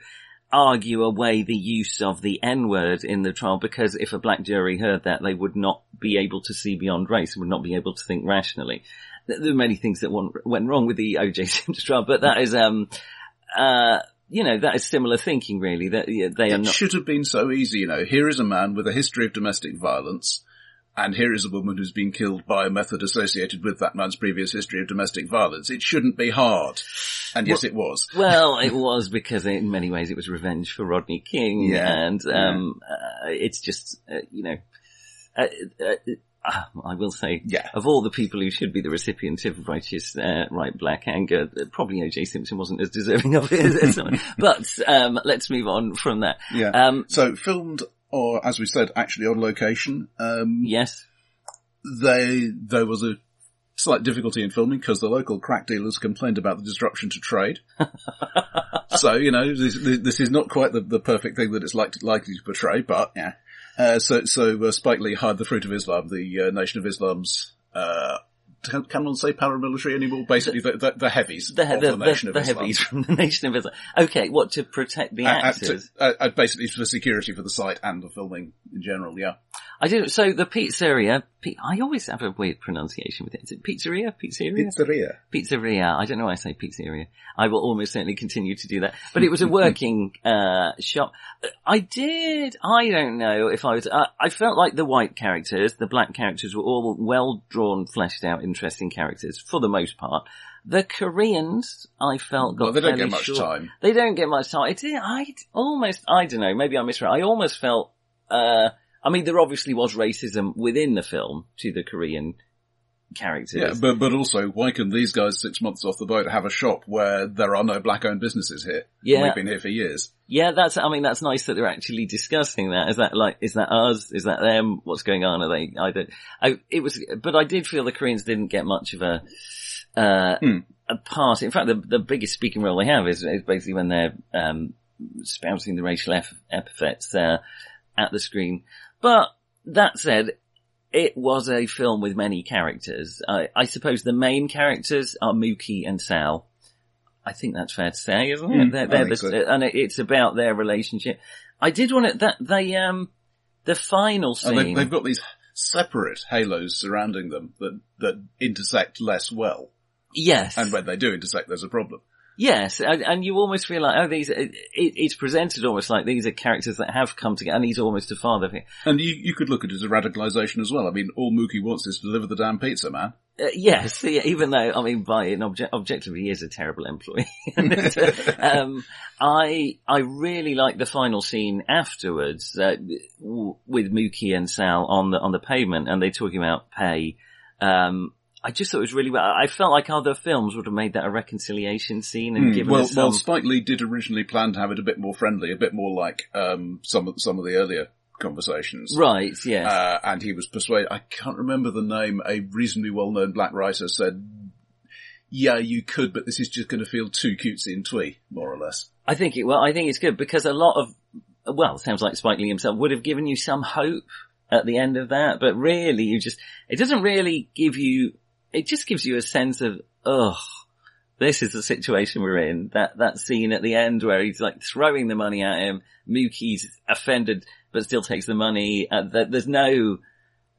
argue away the use of the N-word in the trial because if a black jury heard that, they would not be able to see beyond race, would not be able to think rationally. There are many things that went wrong with the O.J. Simpson trial, but that is, um, uh, you know, that is similar thinking really, that yeah, they are It not, should have been so easy, you know. Here is a man with a history of domestic violence, and here is a woman who's been killed by a method associated with that man's previous history of domestic violence. It shouldn't be hard. And yes, it was. Well, it was because in many ways it was revenge for Rodney King, Yeah, and um, uh, it's just uh, you know, uh, uh, I will say, Yeah. of all the people who should be the recipient of righteous uh, right black anger, probably O.J. Simpson wasn't as deserving of it as someone. But um, let's move on from that. Yeah. Um, so filmed, or as we said, actually on location. Um, yes, they there was a slight difficulty in filming because the local crack dealers complained about the disruption to trade. so you know this, this is not quite the, the perfect thing that it's like, likely to portray, but yeah. Uh, so so uh, Spike Lee hired the Fruit of Islam, the uh, Nation of Islam's. Uh, can, can one say paramilitary anymore? Basically, the, the, the heavies the, of the, the, the, Nation the of Islam. heavies from the Nation of Islam. Okay, what to protect the Uh, uh, actors? to- uh, basically for security for the site and the filming in general, yeah. I do. So the pizzeria. I always have a weird pronunciation with it. Is it pizzeria? Pizzeria? Pizzeria. Pizzeria. I don't know why I say pizzeria. I will almost certainly continue to do that. But it was a working uh, shop. I did. I don't know if I was. Uh, I felt like the white characters, the black characters, were all well drawn, fleshed out, interesting characters for the most part. The Koreans, I felt, got Well, they don't get much short. time. They don't get much time. It, I almost, I don't know, maybe I misread. I almost felt, uh, I mean, there obviously was racism within the film to the Korean characters. Yeah, but but also, why can these guys six months off the boat have a shop where there are no black-owned businesses here? Yeah. we've been here for years. Yeah, that's, I mean, that's nice that they're actually discussing that. Is that like, is that us? Is that them? What's going on? Are they, don't, I, it was, but I did feel the Koreans didn't get much of a, uh, Hmm. a part. In fact, the, the biggest speaking role they have is, is basically when they're, um, spouting the racial ep- epithets, uh, at the screen. But that said, it was a film with many characters. I I suppose the main characters are Mookie and Sal. I think that's fair to say, isn't it? Hmm, They're, they're the, so. And it's about their relationship. I did want it that they um the final And scene. they've, they've got these separate halos surrounding them that that intersect less well, yes, and when they do intersect, there's a problem. Yes, and, and you almost feel like, oh, these, it, it's presented almost like these are characters that have come together, and he's almost a father figure. And you, you could look at it as a radicalization as well. I mean, all Mookie wants is to deliver the damn pizza, man. Uh, yes, yeah, even though, I mean, by an object, objectively, he is a terrible employee. um, I, I really like the final scene afterwards, uh, w- with Mookie and Sal on the, on the pavement, and they're talking about pay. Um, I just thought it was really well. I felt like other films would have made that a reconciliation scene and Hmm, given well, us some. well, Spike Lee did originally plan to have it a bit more friendly, a bit more like um, some of some of the earlier conversations. right, yes. Uh, and he was persuaded. I can't remember the name. A reasonably well-known black writer said, "Yeah, you could, but this is just going to feel too cutesy and twee, more or less." I think it, well, I think it's good because a lot of, well, it sounds like Spike Lee himself would have given you some hope at the end of that, but really you just, it doesn't really give you, it just gives you a sense of, ugh, this is the situation we're in. That, that scene at the end where he's like throwing the money at him, Mookie's offended, but still takes the money, uh, that there's no,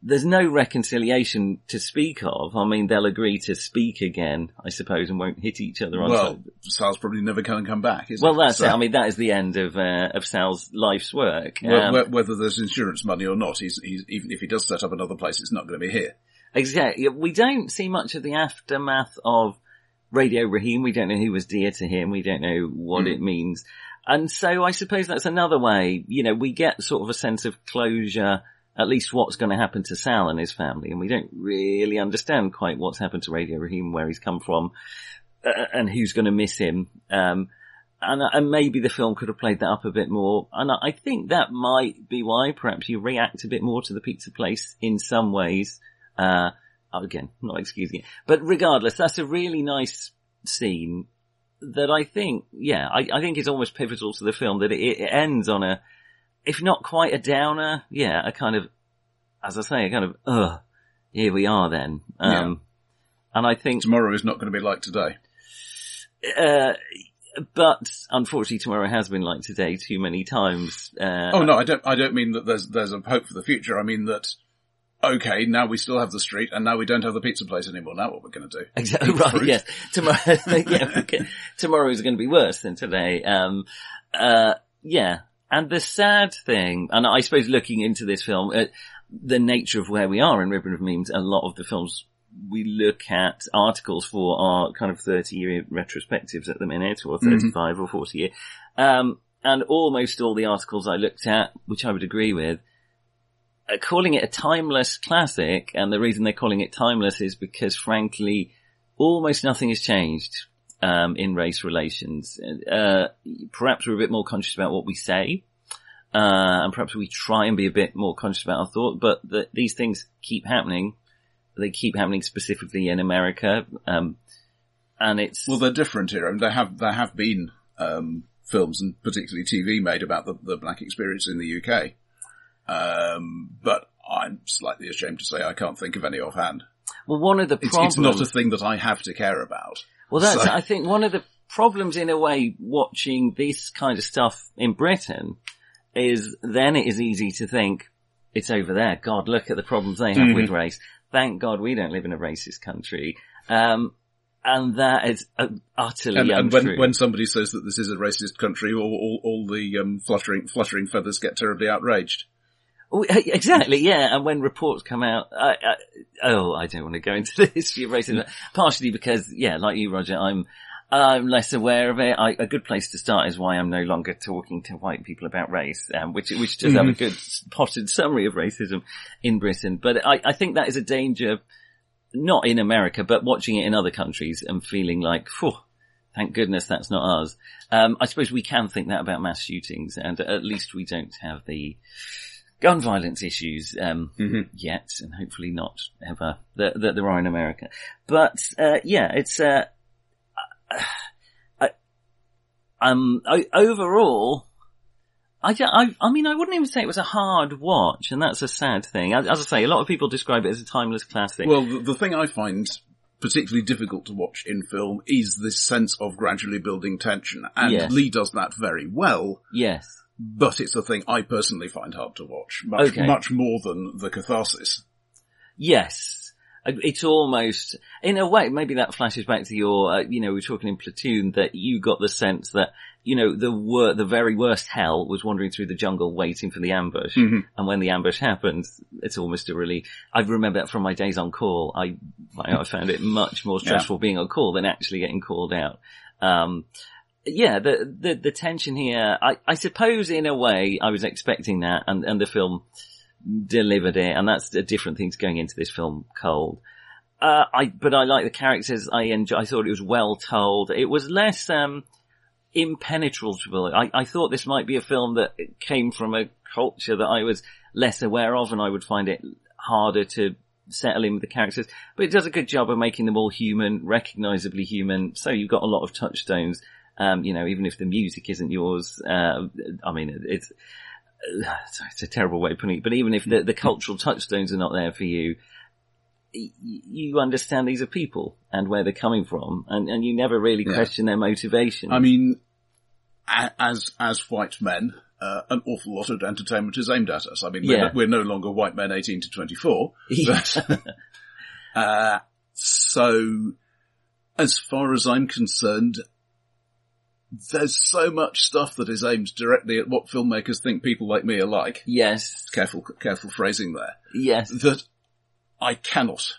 there's no reconciliation to speak of. I mean, they'll agree to speak again, I suppose, and won't hit each other on Well, Sal's probably never going to come back, is well, it? that's So, it. I mean, that is the end of uh, of Sal's life's work. Um, wh- whether there's insurance money or not, he's, he's even if he does set up another place, it's not going to be here. Exactly. We don't see much of the aftermath of Radio Raheem. We don't know who was dear to him. We don't know what Hmm. it means. And so I suppose that's another way, you know, we get sort of a sense of closure, at least what's going to happen to Sal and his family. And we don't really understand quite what's happened to Radio Raheem, where he's come from, uh, and who's going to miss him. Um, and, and maybe the film could have played that up a bit more. And I I think that might be why perhaps you react a bit more to the pizza place in some ways. Uh, again, not excusing it, but regardless, that's a really nice scene that I think, yeah, I, I think it's almost pivotal to the film that it, it ends on a, if not quite a downer, yeah, a kind of, as I say, a kind of, ugh, here we are then. Um, and I think, Tomorrow is not going to be like today. uh, but unfortunately tomorrow has been like today too many times. Uh, Oh no, I don't. I don't mean that there's there's a hope for the future. I mean that. Okay, now we still have the street, and now we don't have the pizza place anymore. Now what we're going to do? Exactly right. fruit. Yes, tomorrow. yeah, okay. tomorrow is going to be worse than today. Um, uh, yeah, and the sad thing, and I suppose looking into this film, uh, the nature of where we are in Ribbon of Memes, a lot of the films we look at articles for are kind of 30 year retrospectives at the minute, or 35 or 40 year. Um, and almost all the articles I looked at, which I would agree with, calling it a timeless classic, and the reason they're calling it timeless is because frankly, almost nothing has changed um, in race relations. Uh, perhaps we're a bit more conscious about what we say, uh, and perhaps we try and be a bit more conscious about our thought. But the, these things keep happening. They keep happening specifically in America, um, and it's Well, they're different here. I mean, there have there have been um, films and particularly TV made about the, the black experience in the UK, um, but I'm slightly ashamed to say I can't think of any offhand. well one of the It's, problems. it's not a thing that I have to care about. Well, that's, So- I think, one of the problems in a way watching this kind of stuff in Britain is then it is easy to think it's over there. God, look at the problems they have with race. Thank God we don't live in a racist country. Um, and that is utterly And, and when, when somebody says that this is a racist country, all, all, all the um, fluttering fluttering feathers get terribly outraged. Exactly, yeah. And when reports come out, I, I, oh, I don't want to go into the history of racism. Partially because, yeah, like you, Roger, I'm I'm less aware of it. I, a good place to start is why I'm no longer talking to white people about race, um, which which does have a good potted summary of racism in Britain. But I, I think that is a danger, not in America, but watching it in other countries and feeling like, phew, thank goodness that's not us. Um, I suppose we can think that about mass shootings, and at least we don't have the gun violence issues um, yet, and hopefully not ever that, that there are in America. But uh, yeah, it's uh, I, um I, overall. I, I, I mean, I wouldn't even say it was a hard watch, and that's a sad thing. As, as I say, a lot of people describe it as a timeless classic. Well, the, the thing I find particularly difficult to watch in film is this sense of gradually building tension, and. Lee does that very well. yes. But it's a thing I personally find hard to watch, much Okay. much more than the catharsis. Yes. It's almost, in a way, maybe that flashes back to your, uh, you know, we were talking in Platoon that you got the sense that, you know, the wor- the very worst hell was wandering through the jungle waiting for the ambush. And when the ambush happened, it's almost a relief. I remember that from my days on call. I, I found it much more stressful being on call than actually getting called out. Um, yeah, the, the, the tension here, I, I suppose in a way I was expecting that and, and the film delivered it and that's a different thing to going into this film cold. Uh, I, but I like the characters. I enjoy, I thought it was well told. It was less, um, impenetrable. I, I thought this might be a film that came from a culture that I was less aware of and I would find it harder to settle in with the characters. But it does a good job of making them all human, recognisably human. So you've got a lot of touchstones. Um, you know, even if the music isn't yours, uh, I mean, it- it's, it's a terrible way of putting it, but even if the, the cultural touchstones are not there for you, you understand these are people and where they're coming from, and, and you never really Yeah. question their motivation. I mean, as as white men, uh, an awful lot of entertainment is aimed at us. I mean, we're, Yeah. no, we're no longer white men eighteen to twenty four. But, uh, so, as far as I'm concerned, there's so much stuff that is aimed directly at what filmmakers think people like me are like. yes, Careful, careful phrasing there. yes, That I cannot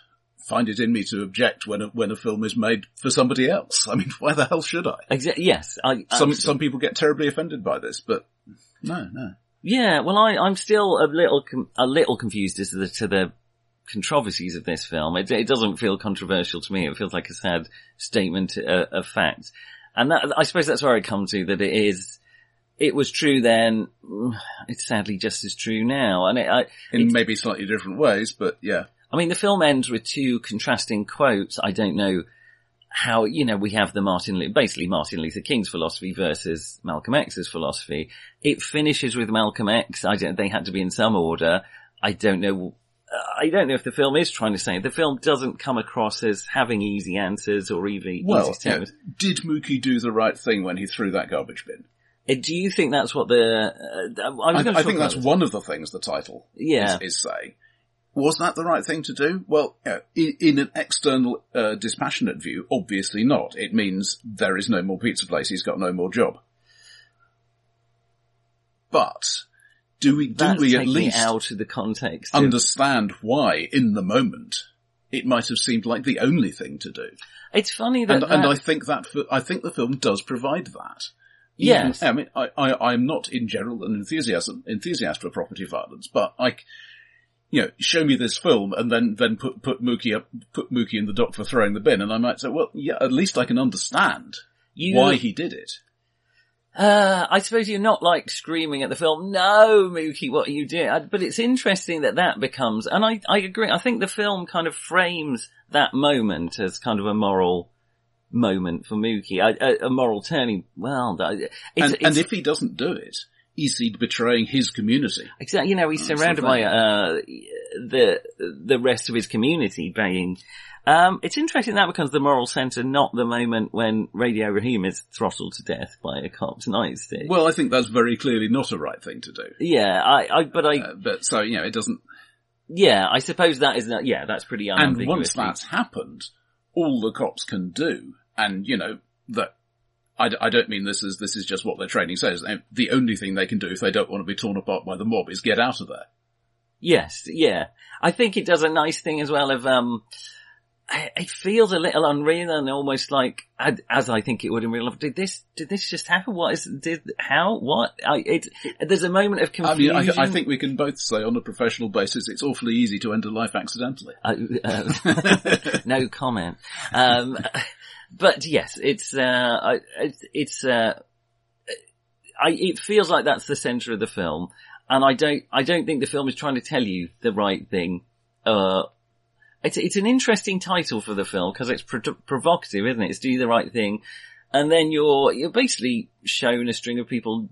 find it in me to object when a, when a film is made for somebody else. I mean, why the hell should I? yes. I, Some absolutely. some people get terribly offended by this, but no, no. Yeah, well, I, I'm still a little, com- a little confused as to the, to the controversies of this film. It, it doesn't feel controversial to me. It feels like a sad statement uh, of fact. And that, I suppose that's where I come to that it is, it was true then, it's sadly just as true now. And it, I, In maybe slightly different ways, but yeah. I mean, the film ends with two contrasting quotes. I don't know how, you know, we have the Martin, basically Martin Luther King's philosophy versus Malcolm X's philosophy. It finishes with Malcolm X. I don't, they had to be in some order. I don't know, I don't know if the film is trying to say, it. the film doesn't come across as having easy answers or even Well, easy yeah, did Mookie do the right thing when he threw that garbage bin? Uh, Do you think that's what the, uh, I I, I think that's one of the things the title Yeah. is, is saying. Was that the right thing to do? Well, you know, in, in an external, uh, dispassionate view, obviously not. It means there is no more pizza place, he's got no more job. But, do we, do we at least out of the context. of- understand why, in the moment, it might have seemed like the only thing to do? it's funny that, and, and I think that I think the film does provide that. Even- Yes. I mean, I, I, I'm not in general an enthusiasm, enthusiast for property violence, but I, you know, show me this film and then, then put, put Mookie up, put Mookie in the dock for throwing the bin and I might say, well, yeah, at least I can understand you, why he did it. Uh, I suppose you're not like screaming at the film, no, Mookie, what are you doing? But it's interesting that that becomes, and I, I agree, I think the film kind of frames that moment as kind of a moral moment for Mookie, a, a, moral turning, well, it's, And, it's, and if he doesn't do it, is he betraying his community? exactly, you know, he's the surrounded by, uh, the, the rest of his community being, um, it's interesting that becomes the moral center, not the moment when Radio Raheem is throttled to death by a cop's nightstick. Well, I think that's very clearly not a right thing to do. yeah, I, I, but I, Uh, but so, you know, it doesn't, Yeah, I suppose that is not, yeah, that's pretty And once that's happened, all the cops can do, and you know, that, I, I don't mean this is, this is just what their training says. The only thing they can do if they don't want to be torn apart by the mob is get out of there. Yes, yeah. I think it does a nice thing as well of, um, I- it feels a little unreal and almost like, as I think it would in real life. Did this, did this just happen? What is, did, how, what? I, it, there's a moment of I mean, confusion. I, I think we can both say on a professional basis it's awfully easy to end a life accidentally. I- uh, no comment. Um, but yes, it's, uh, it's, it's, uh, I, it feels like that's the center of the film. And I don't, I don't think the film is trying to tell you the right thing. Uh, it's, it's an interesting title for the film because it's pro- provocative, isn't it? It's do the right thing. And then you're, you're basically shown a string of people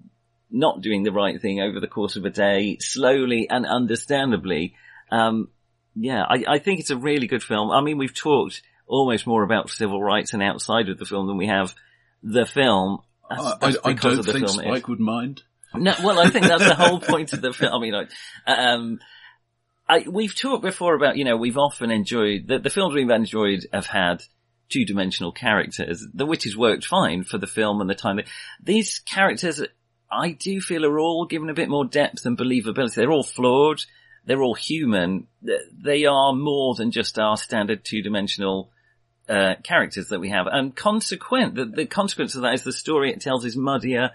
not doing the right thing over the course of a day, slowly and understandably. Um, yeah, I, I think it's a really good film. I mean, we've talked almost more about civil rights and outside of the film than we have the film. That's, I, that's I, I don't think. Spike would mind. No, well, I think that's the whole point of the film. I mean, like, um, I, we've talked before about, you know, we've often enjoyed, the, the films we've enjoyed have had two-dimensional characters, the which has worked fine for the film and the time. These characters, I do feel are all given a bit more depth and believability. They're all flawed. They're all human. They are more than just our standard two-dimensional uh, characters that we have. And consequent, the, the consequence of that is the story it tells is muddier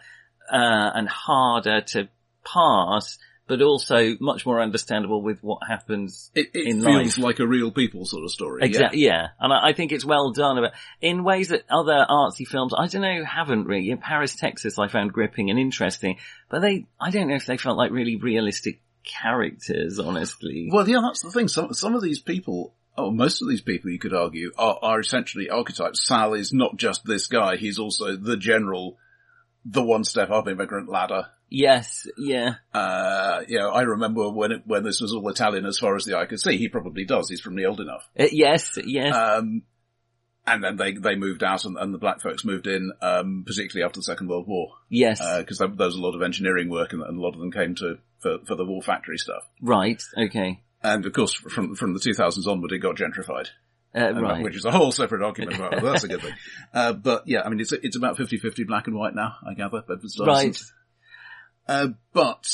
uh, and harder to pass but also much more understandable with what happens It, it in feels life. like a real people sort of story. Exactly, yeah. And I, I think it's well done about, in ways that other artsy films, I don't know, haven't really. In Paris, Texas, I found gripping and interesting, but they, I don't know if they felt like really realistic characters, honestly. Well, yeah, that's the thing. Some some of these people, oh, most of these people, you could argue, are, are essentially archetypes. Sal is not just this guy; he's also the general, the one step up immigrant ladder. Yes, yeah. Uh, you know, I remember when it, when this was all Italian as far as the eye could see. He probably does. He's from the old enough. Uh, yes, yes. Um, and then they, they moved out and, and the black folks moved in, um, particularly after the Second World War. yes. because there, there was a lot of engineering work and, and a lot of them came to for, for the war factory stuff. right, okay. And of course, from from the 2000s onward, it got gentrified, Uh, uh, right. which is a whole separate argument whether that's a good thing. Uh, but yeah, I mean, it's it's about 50-50 black and white now. I gather Right. Uh, but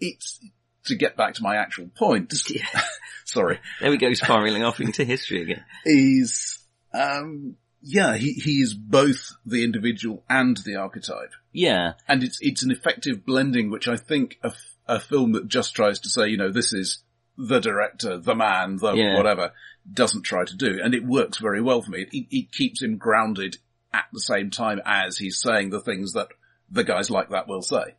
it's to get back to my actual point. sorry, There we go, spiraling off into history again. is um, yeah, he he is both the individual and the archetype. Yeah. and it's it's an effective blending, which I think a, f- a film that just tries to say, you know, this is the director, the man, the Yeah. whatever, doesn't try to do, and it works very well for me. It, it, it keeps him grounded at the same time as he's saying the things that the guys like that will say.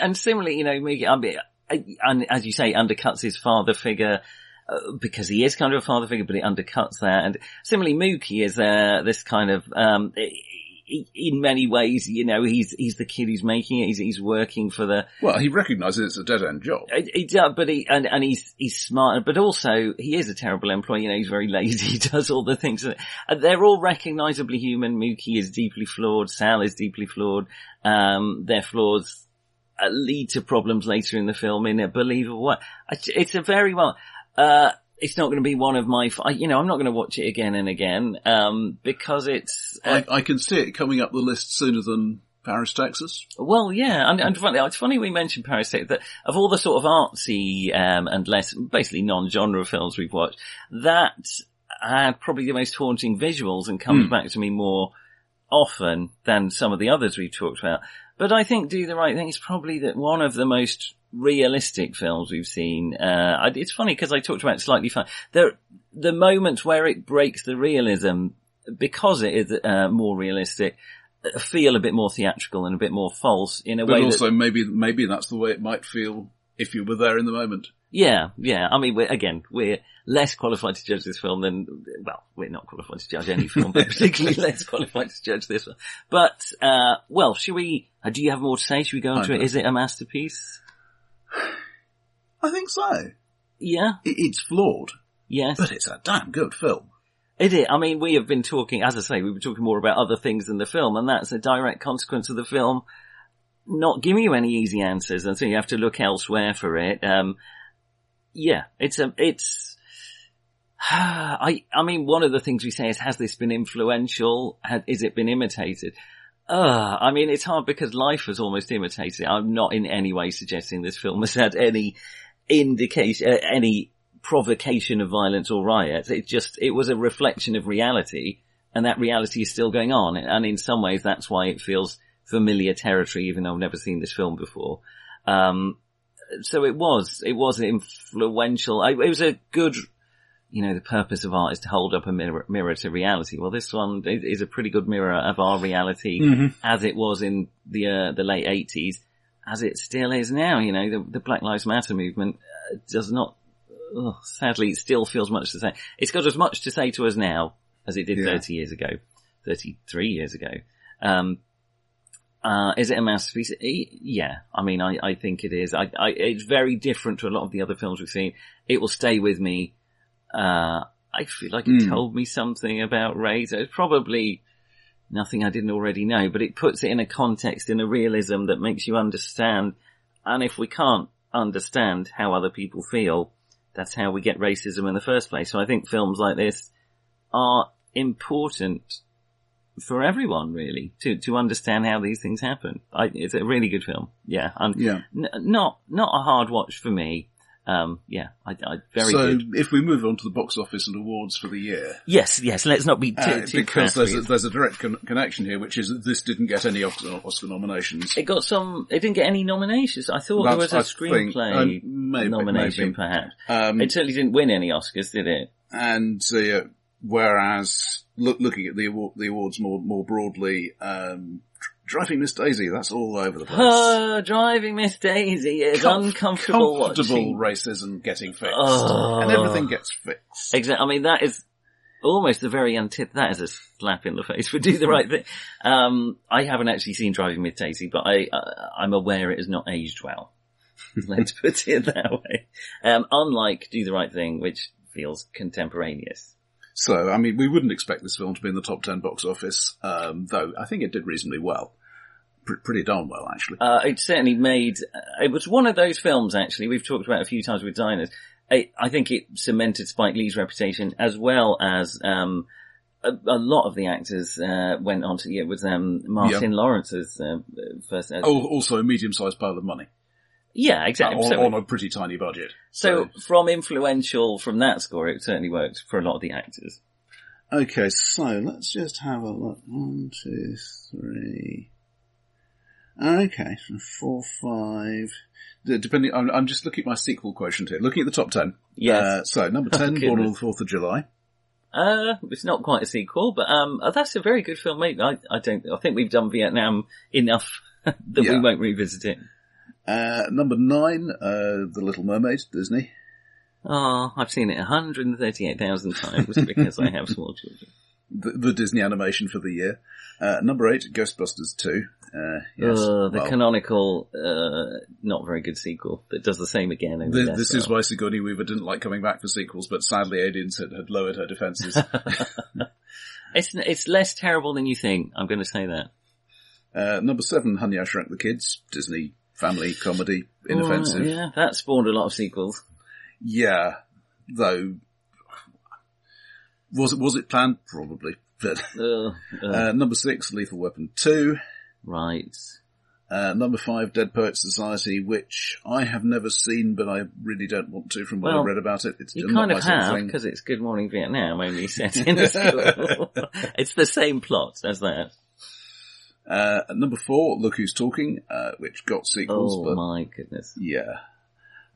And similarly, you know, Mookie, I mean, I- and as you say, undercuts his father figure. Uh, because he is kind of a father figure, but it undercuts that. And similarly, Mookie is uh, this kind of, um, in many ways, you know, he's he's the kid who's making it. He's he's working for the Well, he recognises it's a dead end job. He, he does, but he and, and he's he's smart, but also he is a terrible employee. You know, he's very lazy. He does all the things. That, and they're all recognisably human. Mookie is deeply flawed. Sal is deeply flawed. Um, their flaws uh, lead to problems later in the film in a believable way. It's- It's a very well. Uh, it's not going to be one of my. You know, I'm not going to watch it again and again um, because it's. Uh, I, I can see it coming up the list sooner than Paris, Texas. Well, yeah, and, and funny, it's funny we mentioned Paris Texas, that of all the sort of artsy um, and less, basically non-genre films we've watched, that had probably the most haunting visuals and comes Hmm. back to me more often than some of the others we've talked about. But I think Do the Right Thing is probably that one of the most realistic films we've seen. Uh, it's funny because I talked about it slightly fun. There, the moments where it breaks the realism, because it is uh, more realistic, uh, feel a bit more theatrical and a bit more false in a But way also that, maybe maybe that's the way it might feel if you were there in the moment. Yeah, yeah. I mean, we're, again, we're less qualified to judge this film than, well, we're not qualified to judge any film, but particularly less qualified to judge this one. But, uh, well, should we, uh, do you have more to say? Should we go into it? it a masterpiece? I think so. Yeah, It, it's flawed, yes. but it's a damn good film. It is. I mean, we have been talking, as I say, we've been talking more about other things than the film, and that's a direct consequence of the film not giving you any easy answers, and so you have to look elsewhere for it. Um, yeah, it's a, it's, I, I mean, one of the things we say is, has this been influential? Has, is it been imitated? Uh, I mean, it's hard because life has almost imitated it. I'm not in any way suggesting this film has had any indication, uh, any provocation of violence or riots. It just, it was a reflection of reality and that reality is still going on. And in some ways that's why it feels familiar territory, even though I've never seen this film before. Um, so it was, it was influential. I, it was a good, you know, the purpose of art is to hold up a mirror, mirror to reality. Well, this one is, a pretty good mirror of our reality as it was in the, uh, the late eighties, as it still is now. You know, the, the Black Lives Matter movement uh, does not, ugh, sadly, it still feels much to say. It's got as much to say to us now as it did Yeah. 30 years ago, 33 years ago. Um, uh, is it a masterpiece? Yeah, I mean, I, I think it is. I, I, it's very different to a lot of the other films we've seen. It will stay with me. Uh, I feel like it Hmm. told me something about race. It's probably nothing I didn't already know, but it puts it in a context, in a realism that makes you understand. And if we can't understand how other people feel, that's how we get racism in the first place. So I think films like this are important for everyone really to to understand how these things happen. I, it's a really good film. Yeah, and Yeah. n- not not a hard watch for me. Um, yeah, I, I very so good. if we move on to the box office and awards for the year, Yes, yes. Let's not be too, uh, too because there's a, there's a direct con- connection here, which is that this didn't get any Oscar, Oscar nominations. It got some. It didn't get any nominations. I thought there was That's- a I think- screenplay uh, maybe- nomination, maybe. perhaps. Um, It certainly didn't win any Oscars, did it? and uh, whereas look, looking at the award, the awards more more broadly, um, Driving Miss Daisy, that's all over the place. Oh, driving Miss Daisy is Comf- uncomfortable comfortable watching. racism getting fixed, Oh. and everything gets fixed. Exactly. I mean, that is almost the very antith. That is a slap in the face for do the right thing. Um, I haven't actually seen Driving Miss Daisy, but I uh, I'm aware it has not aged well. Let's put it that way. Um, unlike Do the Right Thing, which feels contemporaneous. So, I mean, we wouldn't expect this film to be in the top ten box office, um, though I think it did reasonably well, Pr- pretty darn well actually. Uh, it certainly made, uh, it was one of those films actually, we've talked about a few times with diners. I, I think it cemented Spike Lee's reputation as well as, um, a, a lot of the actors, uh, went on to, yeah, it was, um, Martin Lawrence's, uh, first, uh, Oh, also a medium-sized pile of money yeah, uh, exactly. on, so, on a pretty tiny budget. so from influential, from that score, it certainly worked for a lot of the actors. Okay, so let's just have a look. One, two, three. Okay, so four, five. Depending, I'm, I'm just looking at my sequel quotient here. Looking at the top ten. Yes. Uh, so number ten, Oh, Born on the Fourth of July. Uh, it's not quite a sequel, but um, uh, that's a very good film. Mate. I, I don't. I think we've done Vietnam enough that we won't revisit it. Uh, number nine, uh, The Little Mermaid, Disney. Oh, I've seen it 138,000 times because I have small children. The, the Disney animation for the year. Uh, number eight, Ghostbusters 2. Uh, yes. Uh, the well, canonical, uh, not very good sequel that does the same again. and th- with this is why Sigourney Weaver didn't like coming back for sequels, but sadly Aliens had, had lowered her defences. It's, it's less terrible than you think. I'm going to say that. uh, number seven, Honey, I Shrunk the Kids, Disney family comedy, inoffensive. Oh, yeah, that spawned a lot of sequels. Yeah, though, was it, was it planned? Probably. But, Uh, uh, uh, number six, Lethal Weapon 2. right. Uh, number five, Dead Poets Society, which I have never seen, but I really don't want to from what Well, I've read about it. It's You kind of have, because it's Good Morning Vietnam, only set in a school. it's the same plot as that. Uh, number four, Look Who's Talking, uh, which got sequels, Oh but my goodness. yeah.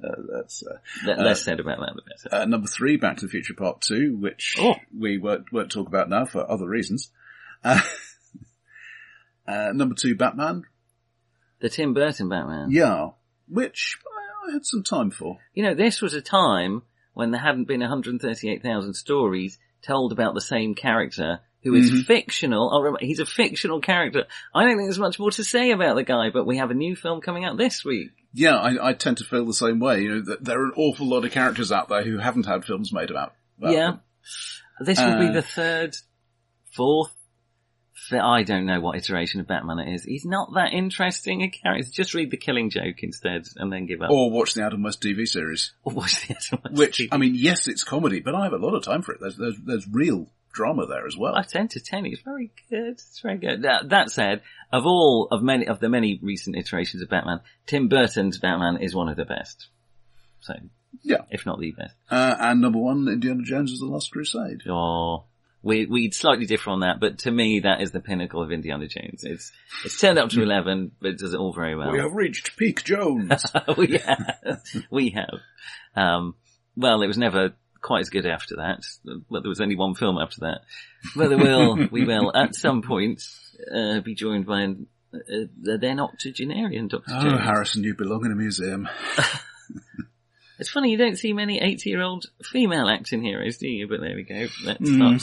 Uh, that's, uh, Le- Uh, less said about that, the better. uh, number three, Back to the Future Part Two, which Oh. we won't, won't talk about now for other reasons. Uh, uh, number two, Batman. the Tim Burton Batman. Yeah. Which I, I had some time for. You know, this was a time when there hadn't been 138,000 stories told about the same character who is Mhm. fictional. Remember, he's a fictional character. I don't think there's much more to say about the guy, but we have a new film coming out this week. Yeah, I, I tend to feel the same way. You know, that there are an awful lot of characters out there who haven't had films made about. about yeah. them. This will be Uh, the third, fourth, fi- I don't know what iteration of Batman it is. He's not that interesting a character. Just read The Killing Joke instead and then give up. Or watch the Adam West TV series. Or watch the other one. Which, I mean, yes, it's comedy, but I have a lot of time for it. There's, there's, there's real drama there as well. That's entertaining. It's very good. It's very good. That, that said, of all of many of the many recent iterations of Batman, Tim Burton's Batman is one of the best. So, Yeah. if not the best. Uh, and number one, Indiana Jones is the Last Crusade. Oh, we we'd slightly differ on that, but to me, that is the pinnacle of Indiana Jones. It's it's turned up to eleven, but it does it all very well. We have reached peak Jones. we have. We have. Um, well, it was never quite as good after that. But there was only one film after that. But there will, we will, at some point, uh, be joined by an, uh, the then octogenarian Dr. oh, Jones. Harrison, you belong in a museum. It's funny, you don't see many 80 year old female action heroes, do you? But there we go. Let's Mm. not,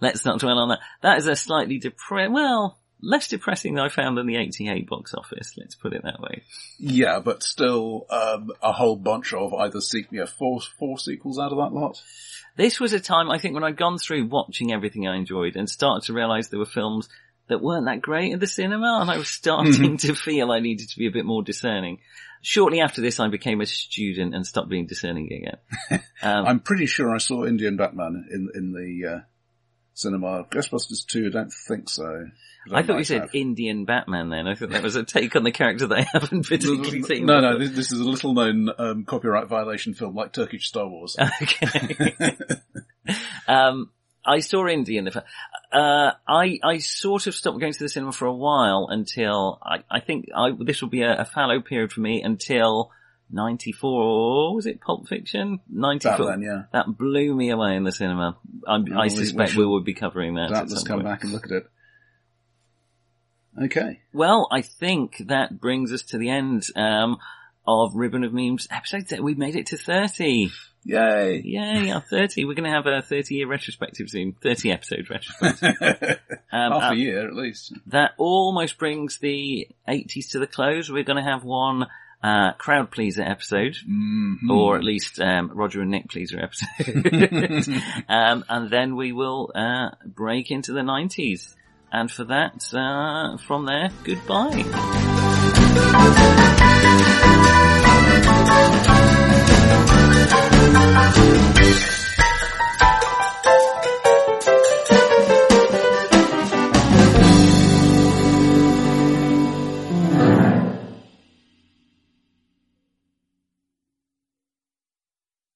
let's not dwell on that. That is a slightly depre- well, less depressing than I found than the 88 box office. Let's put it that way. Yeah, but still, um, a whole bunch of either se- yeah, four, four sequels out of that lot. This was a time, I think, when I'd gone through watching everything I enjoyed and started to realise there were films that weren't that great at the cinema, and I was starting to feel I needed to be a bit more discerning. Shortly after this, I became a student and stopped being discerning again. Um, I'm pretty sure I saw Indian Batman in in the uh, cinema. Ghostbusters 2, I don't think so. I thought you said have. Indian Batman then. I thought that was a take on the character that I haven't particularly seen. No, no, this, this is a little known um, copyright violation film like Turkish Star Wars. Okay. um, I saw Indian. Uh, I, I sort of stopped going to the cinema for a while until I, I think I, this will be a, a fallow period for me until 94, was it Pulp Fiction? 94. Batman, yeah. That blew me away in the cinema. I, I suspect we we, will be covering that. That, at let's come point. back and look at it. Okay. Well, I think that brings us to the end, um, of Ribbon of Memes episode. th- We made it to 30. Yay! Yay, our 30. We're going to have a 30 year retrospective soon. 30 episode retrospective. Um, Half uh, a year at least. that almost brings the 80s to the close. We're going to have one, uh, crowd pleaser episode, mm-hmm. or at least um, Roger and Nick pleaser episode, um, and then we will uh, break into the nineties. And for that, uh, from there, goodbye.